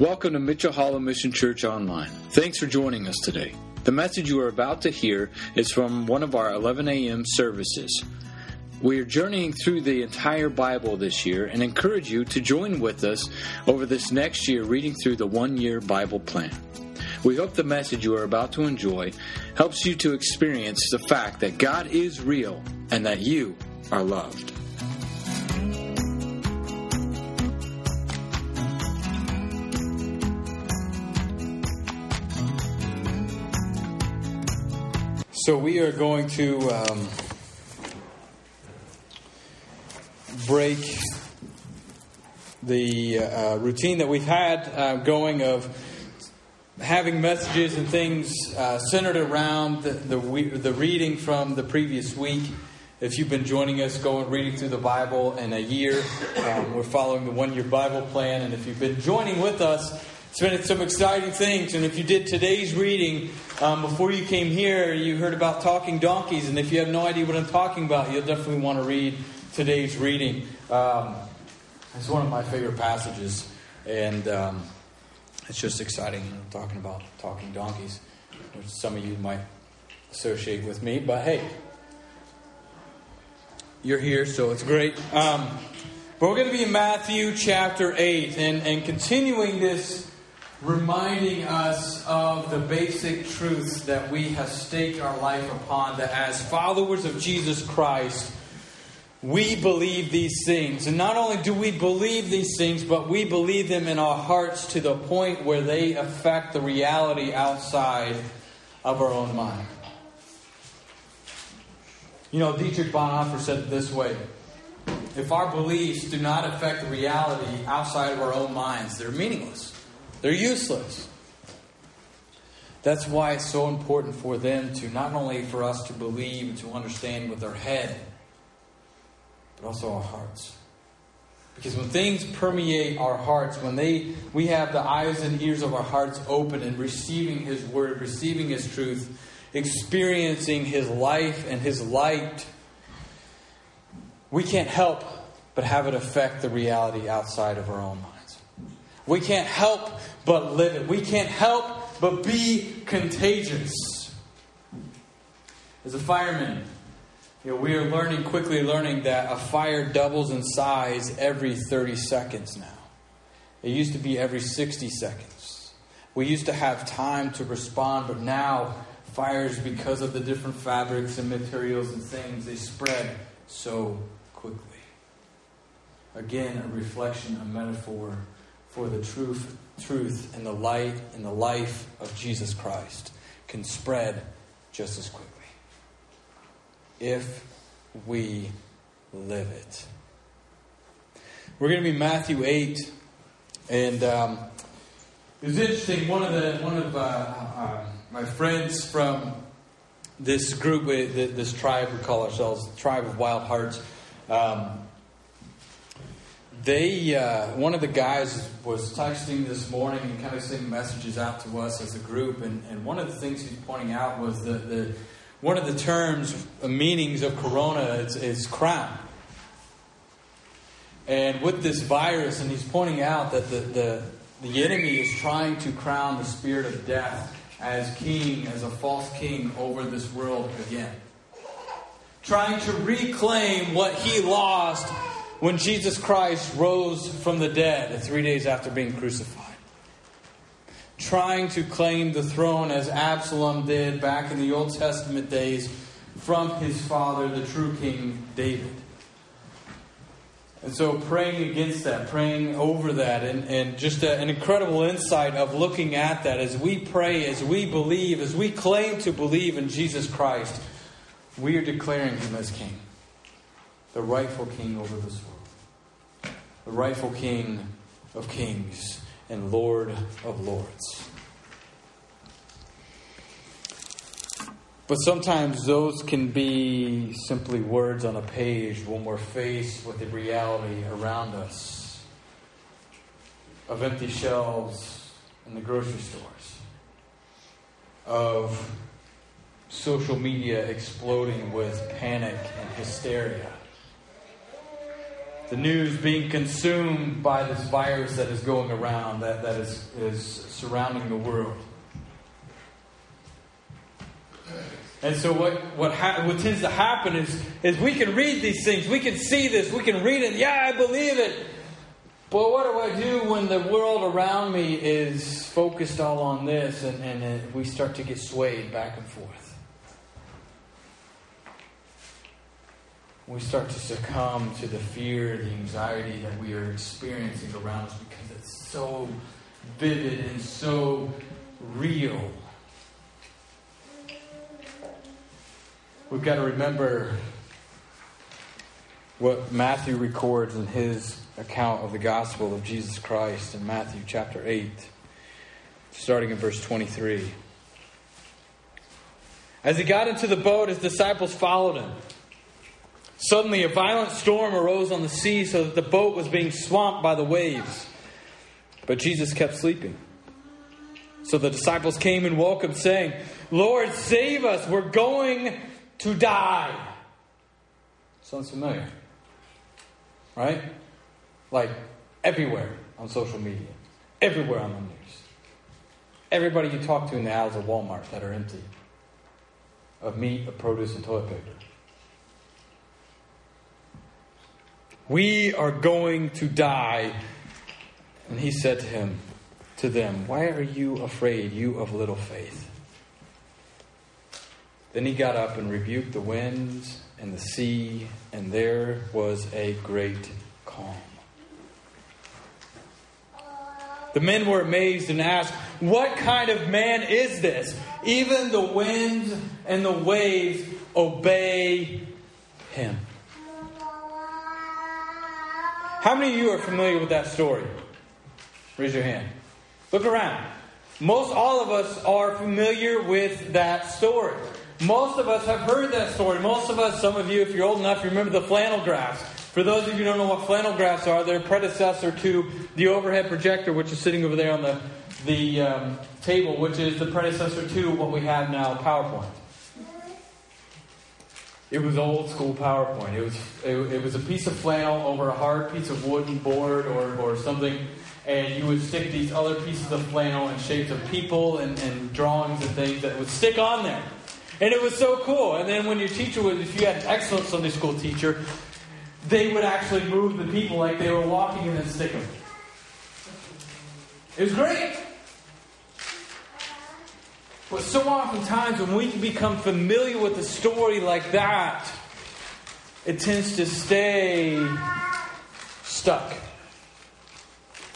Welcome to Mitchell Hollow Mission Church Online. Thanks for joining us today. The message you are about to hear is from one of our 11 a.m. services. We are journeying through the entire Bible this year and encourage you to join with us over this next year reading through the one year Bible plan. We hope the message you are about to enjoy helps you to experience the fact that God is real and that you are loved. So we are going to um, break the uh, routine that we've had uh, going of having messages and things uh, centered around the, the, the reading from the previous week. If you've been joining us, going reading through the Bible in a year, um, we're following the one year Bible plan. And if you've been joining with us, it's been some exciting things. And if you did today's reading um, before you came here, you heard about talking donkeys. And if you have no idea what I'm talking about, you'll definitely want to read today's reading. Um, it's one of my favorite passages. And um, it's just exciting, talking about talking donkeys, which some of you might associate with me. But hey, you're here, so it's great. Um, but we're going to be in Matthew chapter 8 and, and continuing this reminding us of the basic truths that we have staked our life upon that as followers of Jesus Christ, we believe these things. And not only do we believe these things, but we believe them in our hearts to the point where they affect the reality outside of our own mind. You know, Dietrich Bonhoeffer said it this way If our beliefs do not affect the reality outside of our own minds, they're meaningless. They're useless. That's why it's so important for them to not only for us to believe and to understand with our head, but also our hearts. Because when things permeate our hearts, when they we have the eyes and ears of our hearts open and receiving His word, receiving His truth, experiencing His life and His light, we can't help but have it affect the reality outside of our own minds. We can't help but live it. We can't help but be contagious. As a fireman, you know, we are learning, quickly learning that a fire doubles in size every 30 seconds now. It used to be every 60 seconds. We used to have time to respond, but now fires, because of the different fabrics and materials and things, they spread so quickly. Again, a reflection, a metaphor for the truth, truth and the light and the life of Jesus Christ can spread just as quickly if we live it. We're going to be Matthew 8, and um, it was interesting. One of the one of uh, uh, my friends from this group, this tribe, we call ourselves the Tribe of Wild Hearts. Um, they uh, one of the guys was texting this morning and kind of sending messages out to us as a group and, and one of the things he's pointing out was that the one of the terms uh, meanings of corona is, is crown. And with this virus and he's pointing out that the, the, the enemy is trying to crown the spirit of death as king as a false king over this world again. Trying to reclaim what he lost when Jesus Christ rose from the dead three days after being crucified, trying to claim the throne as Absalom did back in the Old Testament days from his father, the true King David. And so, praying against that, praying over that, and, and just a, an incredible insight of looking at that as we pray, as we believe, as we claim to believe in Jesus Christ, we are declaring him as King, the rightful King over this world the rightful King of kings and Lord of lords. But sometimes those can be simply words on a page when we're faced with the reality around us of empty shelves in the grocery stores, of social media exploding with panic and hysteria the news being consumed by this virus that is going around, that, that is, is surrounding the world. And so what what, ha- what tends to happen is is we can read these things, we can see this, we can read it. Yeah, I believe it. But what do I do when the world around me is focused all on this, and, and we start to get swayed back and forth? We start to succumb to the fear, the anxiety that we are experiencing around us because it's so vivid and so real. We've got to remember what Matthew records in his account of the gospel of Jesus Christ in Matthew chapter 8, starting in verse 23. As he got into the boat, his disciples followed him. Suddenly, a violent storm arose on the sea so that the boat was being swamped by the waves. But Jesus kept sleeping. So the disciples came and woke him, saying, Lord, save us, we're going to die. Sounds familiar. Right? Like everywhere on social media, everywhere on the news. Everybody you talk to in the aisles of Walmart that are empty of meat, of produce, and toilet paper. We are going to die. And he said to him, to them, Why are you afraid, you of little faith? Then he got up and rebuked the winds and the sea, and there was a great calm. The men were amazed and asked, What kind of man is this? Even the winds and the waves obey him. How many of you are familiar with that story? Raise your hand. Look around. Most all of us are familiar with that story. Most of us have heard that story. Most of us, some of you, if you're old enough, remember the flannel graphs. For those of you who don't know what flannel graphs are, they're predecessor to the overhead projector, which is sitting over there on the, the um, table, which is the predecessor to what we have now, PowerPoint. It was old school PowerPoint. It was, it, it was a piece of flannel over a hard piece of wooden board or, or something and you would stick these other pieces of flannel in shapes of people and, and, drawings and things that would stick on there. And it was so cool. And then when your teacher was, if you had an excellent Sunday school teacher, they would actually move the people like they were walking and then stick them. It was great. But so oftentimes when we become familiar with a story like that, it tends to stay stuck.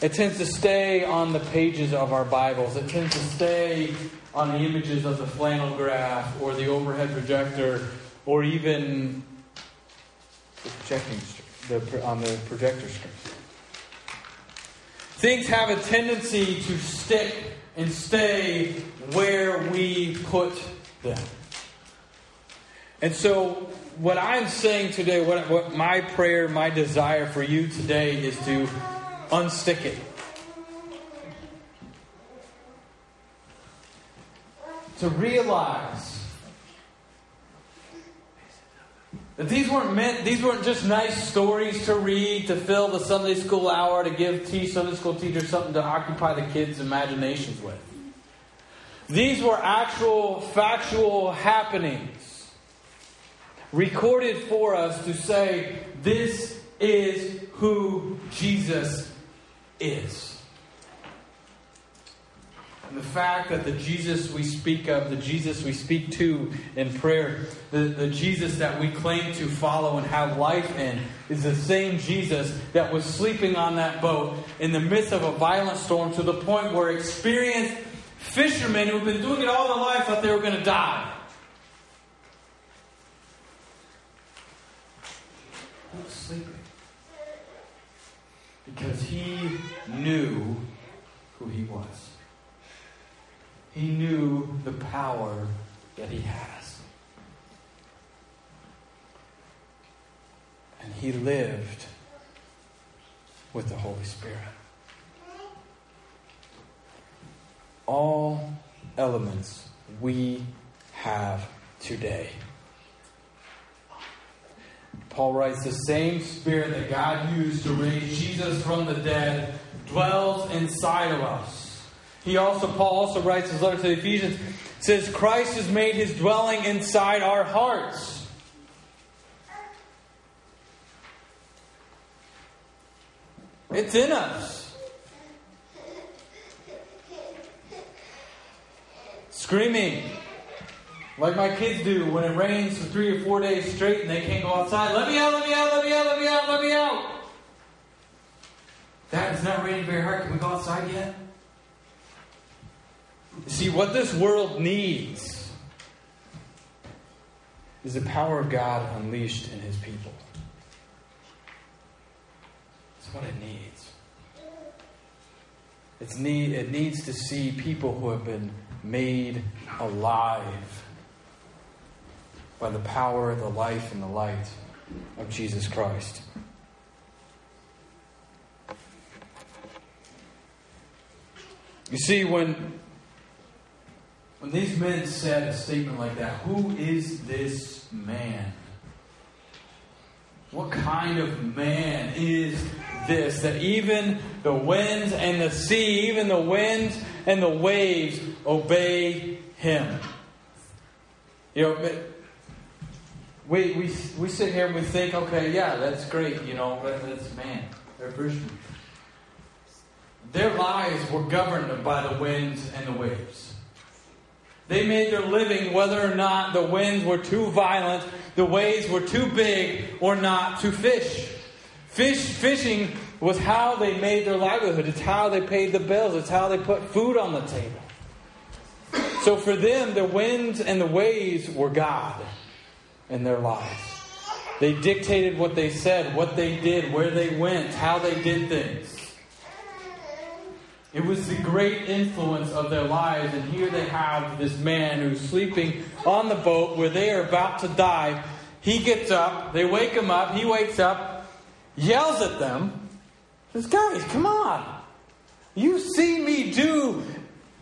It tends to stay on the pages of our Bibles. It tends to stay on the images of the flannel graph or the overhead projector or even the projecting the, on the projector screen. Things have a tendency to stick and stay where we put them. And so, what I'm saying today, what, what my prayer, my desire for you today is to unstick it. To realize that these weren't meant, these weren't just nice stories to read, to fill the Sunday school hour, to give T Sunday school teachers something to occupy the kids' imaginations with. These were actual, factual happenings recorded for us to say, this is who Jesus is. And the fact that the Jesus we speak of, the Jesus we speak to in prayer, the, the Jesus that we claim to follow and have life in, is the same Jesus that was sleeping on that boat in the midst of a violent storm to the point where experienced fishermen who've been doing it all their life thought they were going to die. Sleeping because he knew who he was. He knew the power that he has. And he lived with the Holy Spirit. All elements we have today. Paul writes, the same spirit that God used to raise Jesus from the dead dwells inside of us. He also, Paul also writes his letter to the Ephesians, says, Christ has made his dwelling inside our hearts. It's in us. Screaming. Like my kids do when it rains for three or four days straight and they can't go outside. Let me out, let me out, let me out, let me out, let me out. Dad, it's not raining very hard. Can we go outside yet? See, what this world needs is the power of God unleashed in His people. That's what it needs. It's need, it needs to see people who have been made alive by the power, the life, and the light of Jesus Christ. You see, when when these men said a statement like that, who is this man? What kind of man is this that even the winds and the sea, even the winds and the waves obey him? You know, we, we, we sit here and we think, okay, yeah, that's great, you know, that's man, they're Christian. Their lives were governed by the winds and the waves. They made their living whether or not the winds were too violent, the waves were too big, or not to fish. Fish fishing was how they made their livelihood. It's how they paid the bills. It's how they put food on the table. So for them, the winds and the waves were God in their lives. They dictated what they said, what they did, where they went, how they did things. It was the great influence of their lives, and here they have this man who's sleeping on the boat where they are about to die. He gets up, they wake him up, he wakes up, yells at them, says, Guys, come on. You see me do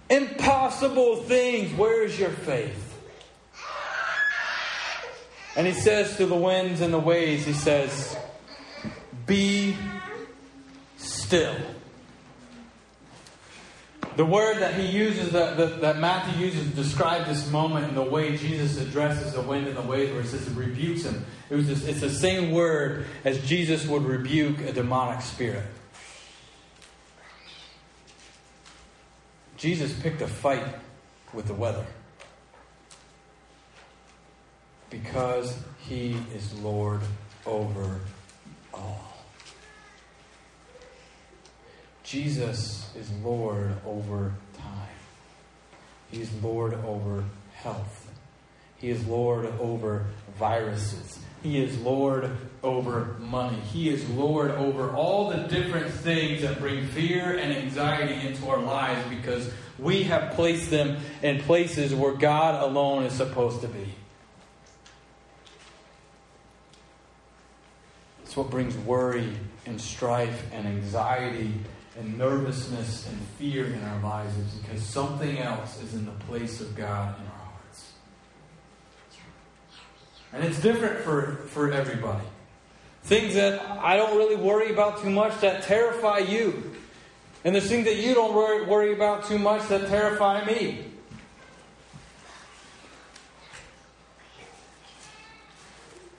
impossible things. Where's your faith? And he says to the winds and the waves, He says, Be still. The word that he uses, that, that, that, Matthew uses to describe this moment and the way Jesus addresses the wind and the waves, where it says it rebukes him. It was just, it's the same word as Jesus would rebuke a demonic spirit. Jesus picked a fight with the weather because he is Lord over all. Jesus is Lord over time. He is Lord over health. He is Lord over viruses. He is Lord over money. He is Lord over all the different things that bring fear and anxiety into our lives because we have placed them in places where God alone is supposed to be. It's what brings worry and strife and anxiety and nervousness and fear in our lives is because something else is in the place of God in our hearts. And it's different for, for everybody. Things that I don't really worry about too much that terrify you. And there's things that you don't worry, worry about too much that terrify me.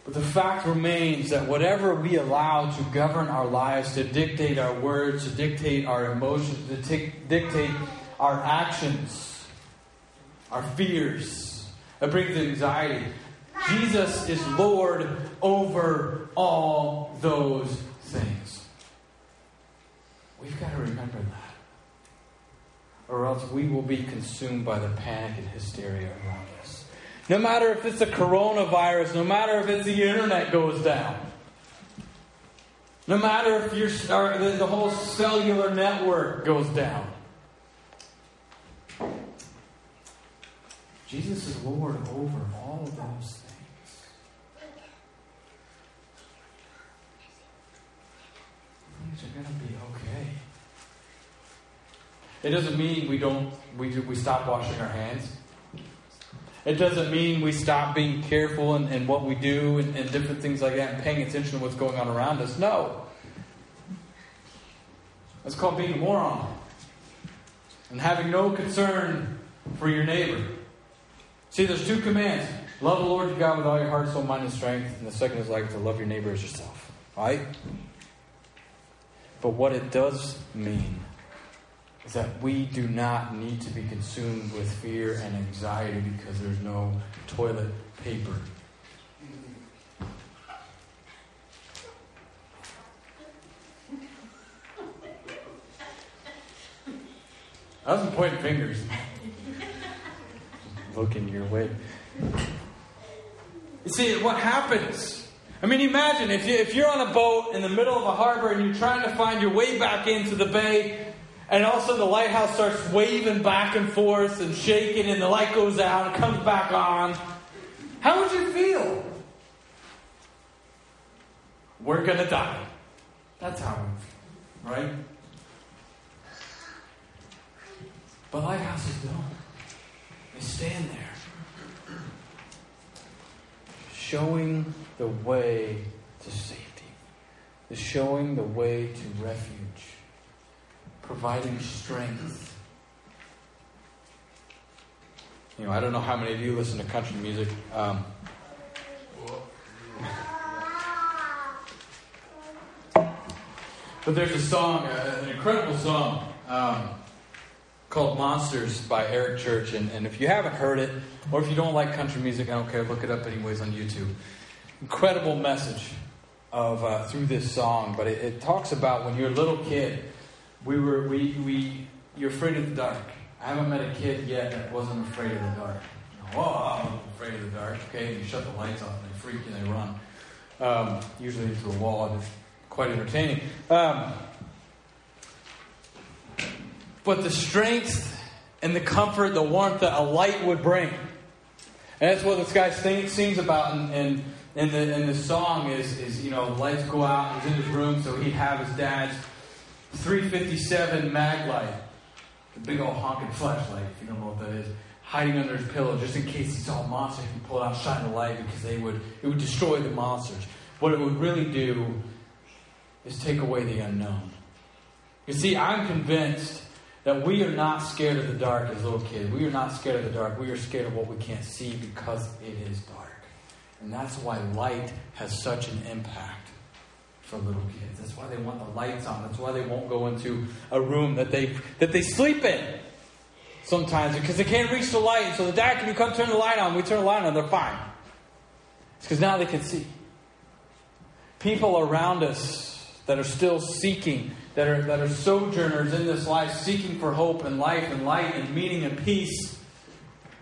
But the fact remains that whatever we allow to govern our lives, to dictate our words, to dictate our emotions, to t- dictate our actions, our fears, that brings anxiety. Jesus is Lord over all those things. We've got to remember that. Or else we will be consumed by the panic and hysteria around us. No matter if it's a coronavirus, no matter if it's the internet goes down, no matter if the, the whole cellular network goes down. Jesus is Lord over all of those things. Things are going to be okay. It doesn't mean we don't we, we stop washing our hands. It doesn't mean we stop being careful in, in what we do and, and different things like that and paying attention to what's going on around us. No. That's called being a moron. And having no concern for your neighbor. See, there's two commands. Love the Lord your God with all your heart, soul, mind, and strength. And the second is like to love your neighbor as yourself. Right? But what it does mean is that we do not need to be consumed with fear and anxiety because there's no toilet paper. I wasn't pointing fingers. Looking your way. You see, what happens? I mean, imagine if, you, if you're on a boat in the middle of a harbor and you're trying to find your way back into the bay, and all of a sudden the lighthouse starts waving back and forth and shaking, and the light goes out and comes back on. How would you feel? We're going to die. That's how feel, right? But lighthouses don't. They stand there, showing the way to safety, the showing the way to refuge, providing strength. You know, I don't know how many of you listen to country music. Um, but there's a song, uh, an incredible song. Um, called Monsters by Eric Church. And, and if you haven't heard it, or if you don't like country music, I don't care, look it up anyways on YouTube. Incredible message of uh, through this song, but it, it, talks about when you're a little kid, we were we we you're afraid of the dark. I haven't met a kid yet that wasn't afraid of the dark. Oh, I'm afraid of the dark. Okay, you shut the lights off and they freak and they run. Um, usually into a wall. It's quite entertaining. Um, but the strength and the comfort, the warmth that a light would bring. And that's what this guy sings about in, in, in, the, in the song is, is, you know, lights go out. He's in his room, so he'd have his dad's 357 Maglite, the big old honking flashlight, if you don't know what that is, hiding under his pillow just in case he saw a monster. He could pull it out, shine the light because they would, it would destroy the monsters. What it would really do is take away the unknown. You see, I'm convinced that we are not scared of the dark as little kids. We are not scared of the dark. We are scared of what we can't see because it is dark. And that's why light has such an impact for little kids. That's why they want the lights on. That's why they won't go into a room that they that they sleep in sometimes because they can't reach the light. So the dad can come turn the light on. We turn the light on, they're fine. It's because now they can see. People around us that are still seeking that are, that are sojourners in this life, seeking for hope and life and light and meaning and peace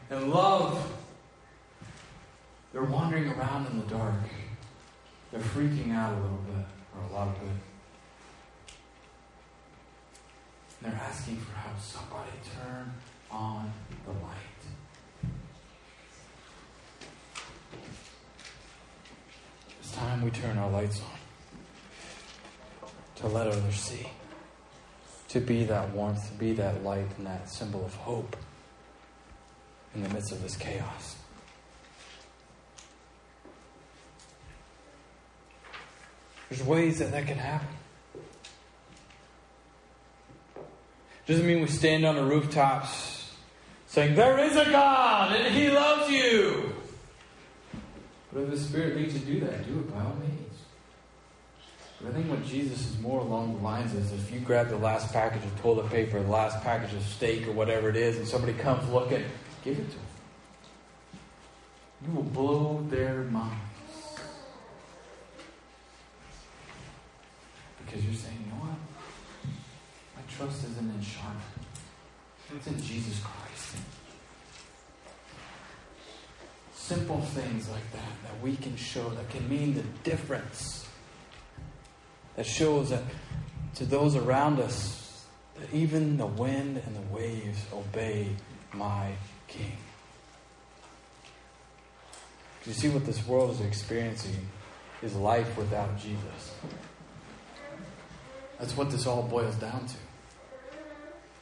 and love. They're wandering around in the dark. They're freaking out a little bit, or a lot of bit. They're asking for help. Somebody turn on the light. It's time we turn our lights on to let others see, to be that warmth, to be that light and that symbol of hope in the midst of this chaos. There's ways that that can happen. Doesn't mean we stand on the rooftops saying, There is a God and He loves you. But if the Spirit leads you to do that, do it by all means. But I think what Jesus is more along the lines is if you grab the last package of toilet paper, the last package of steak, or whatever it is, and somebody comes looking, give it to them. You will blow their minds. Because you're saying, you know what? My trust isn't in Charmin. It's in Jesus Christ. Simple things like that that we can show that can mean the difference that shows that to those around us that even the wind and the waves obey my King. You see what this world is experiencing is life without Jesus. That's what this all boils down to.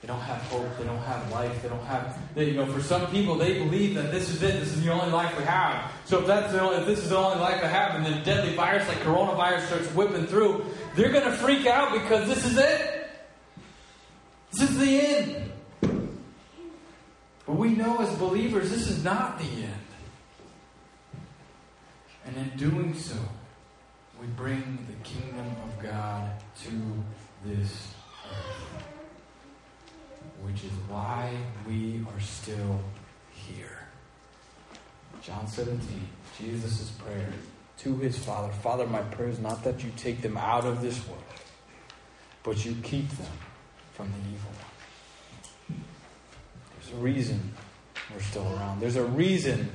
They don't have hope. They don't have life. They don't have, they, you know, for some people, they believe that this is it. This is the only life we have. So if that's the only, if this is the only life I have, and then deadly virus like coronavirus starts whipping through, they're going to freak out because this is it. This is the end. But we know as believers, this is not the end. And in doing so, we bring the kingdom of God to this earth. Which is why we are still here. John 17, Jesus' prayer to his Father Father, my prayer is not that you take them out of this world, but you keep them from the evil one. There's a reason we're still around. There's a reason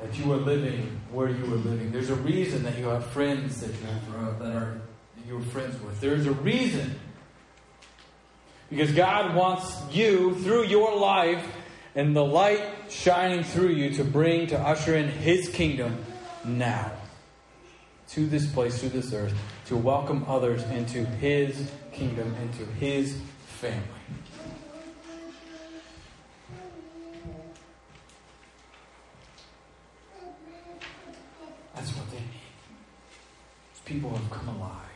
that you are living where you are living. There's a reason that you have friends that you have, that are you're friends with. There's a reason. Because God wants you through your life and the light shining through you to bring to usher in his kingdom now to this place, to this earth, to welcome others into his kingdom, into his family. That's what they need. People have come alive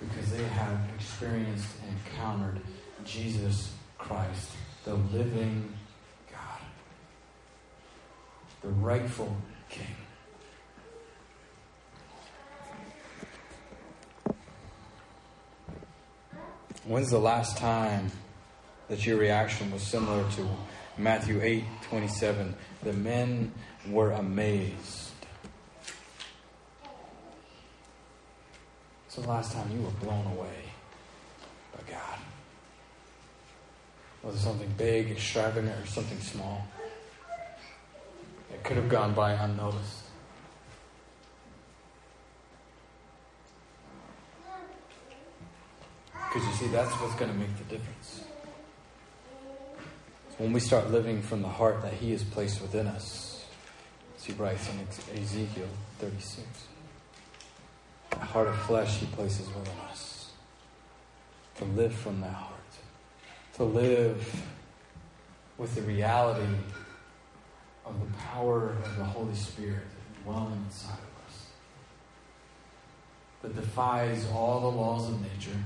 because they have experienced and encountered Jesus Christ, the living God, the rightful King. When's the last time that your reaction was similar to Matthew 8 27? The men were amazed. The last time you were blown away by God? Was it something big, extravagant, or something small? It could have gone by unnoticed. Because you see, that's what's going to make the difference. when we start living from the heart that He has placed within us, as He writes in Ezekiel 36, the heart of flesh He places within us. To live from that heart, to live with the reality of the power of the Holy Spirit dwelling inside of us that defies all the laws of nature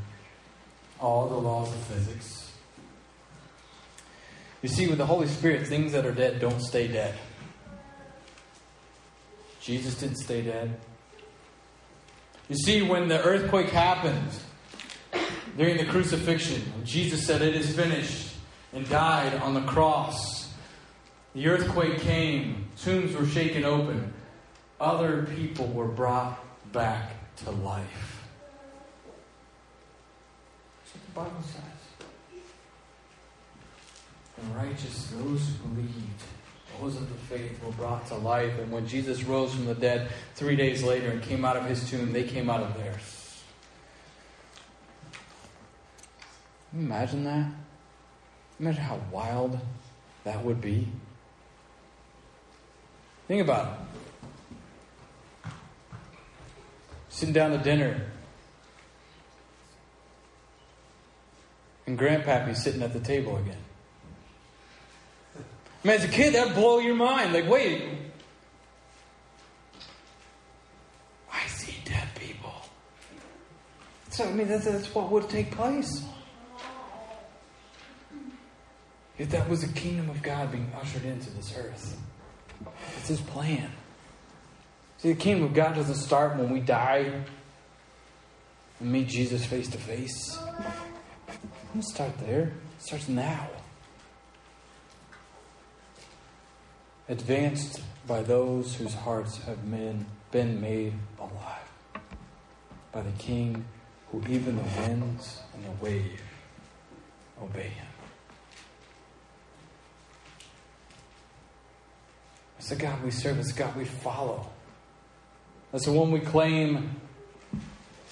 all the laws of physics. You see, with the Holy Spirit, things that are dead don't stay dead. Jesus didn't stay dead. You see, when the earthquake happened during the crucifixion, Jesus said, It is finished, and died on the cross. The earthquake came, tombs were shaken open, other people were brought back to life. the Bible says. And righteous, those who believed, those of the faith were brought to life. And when Jesus rose from the dead three days later and came out of his tomb, they came out of theirs. Imagine that? Imagine how wild that would be. Think about it. Sitting down to dinner, and Grandpappy's sitting at the table again. Man, as a kid, that'd blow your mind. Like, wait. I see dead people. So, I mean, that's, that's what would take place. If that was the kingdom of God being ushered into this earth, it's His plan. See, the kingdom of God doesn't start when we die and meet Jesus face to face. Don't start there. It starts now. Advanced by those whose hearts have been, been made alive. By the King who even the winds and the wave obey him. It's the God we serve, it's the God we follow. That's the one we claim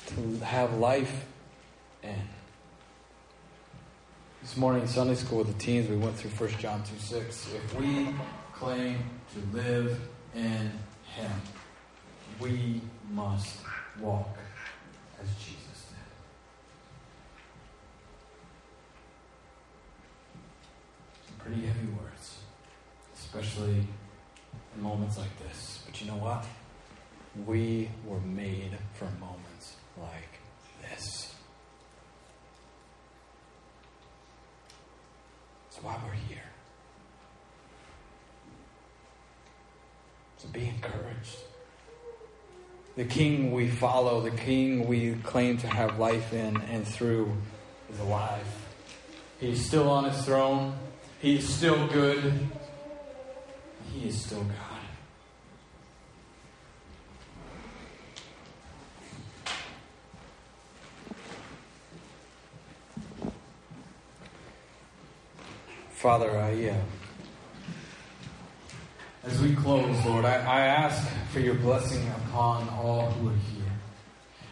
to have life in. This morning in Sunday school with the teens, we went through 1 John 2 6. If we claim to live in Him. We must walk as Jesus did. Some pretty heavy words, especially in moments like this. But you know what? We were made for moments like this. That's why we're here. So be encouraged. The King we follow, the King we claim to have life in and through, is alive. He's still on his throne. He is still good. He is still God. Father, I, uh, as we close, Lord, I, I ask for your blessing upon all who are here.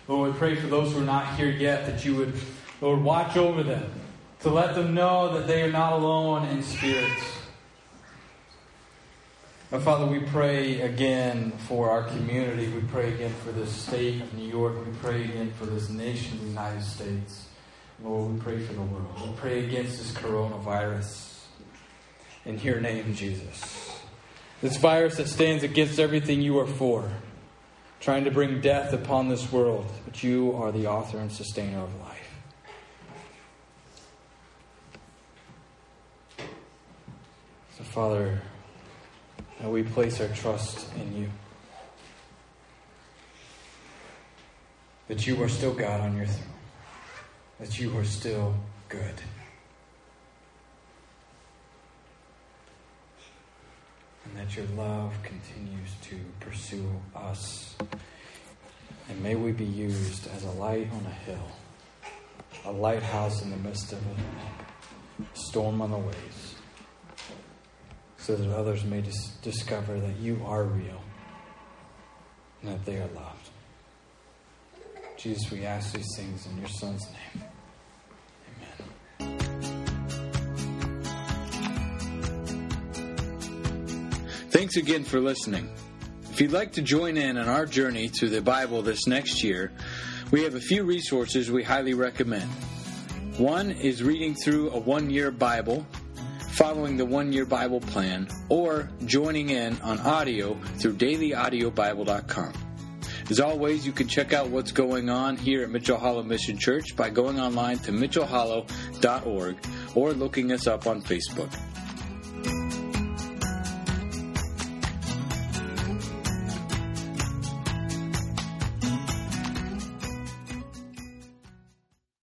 Lord, we pray for those who are not here yet that you would, Lord, watch over them, to let them know that they are not alone in spirits. And Father, we pray again for our community. We pray again for this state of New York. We pray again for this nation, the United States. Lord, we pray for the world. We pray against this coronavirus. In your name, Jesus. This virus that stands against everything you are for, trying to bring death upon this world, but you are the author and sustainer of life. So, Father, we place our trust in you. That you are still God on your throne. That you are still good. And that your love continues to pursue us. And may we be used as a light on a hill, a lighthouse in the midst of a storm on the waves so that others may dis- discover that you are real and that they are loved. Jesus, we ask these things in your Son's name. Thanks again for listening. If you'd like to join in on our journey through the Bible this next year, we have a few resources we highly recommend. One is reading through a one year Bible following the one year Bible plan, or joining in on audio through dailyaudiobible.com. As always, you can check out what's going on here at Mitchell Hollow Mission Church by going online to mitchellhollow.org or looking us up on Facebook.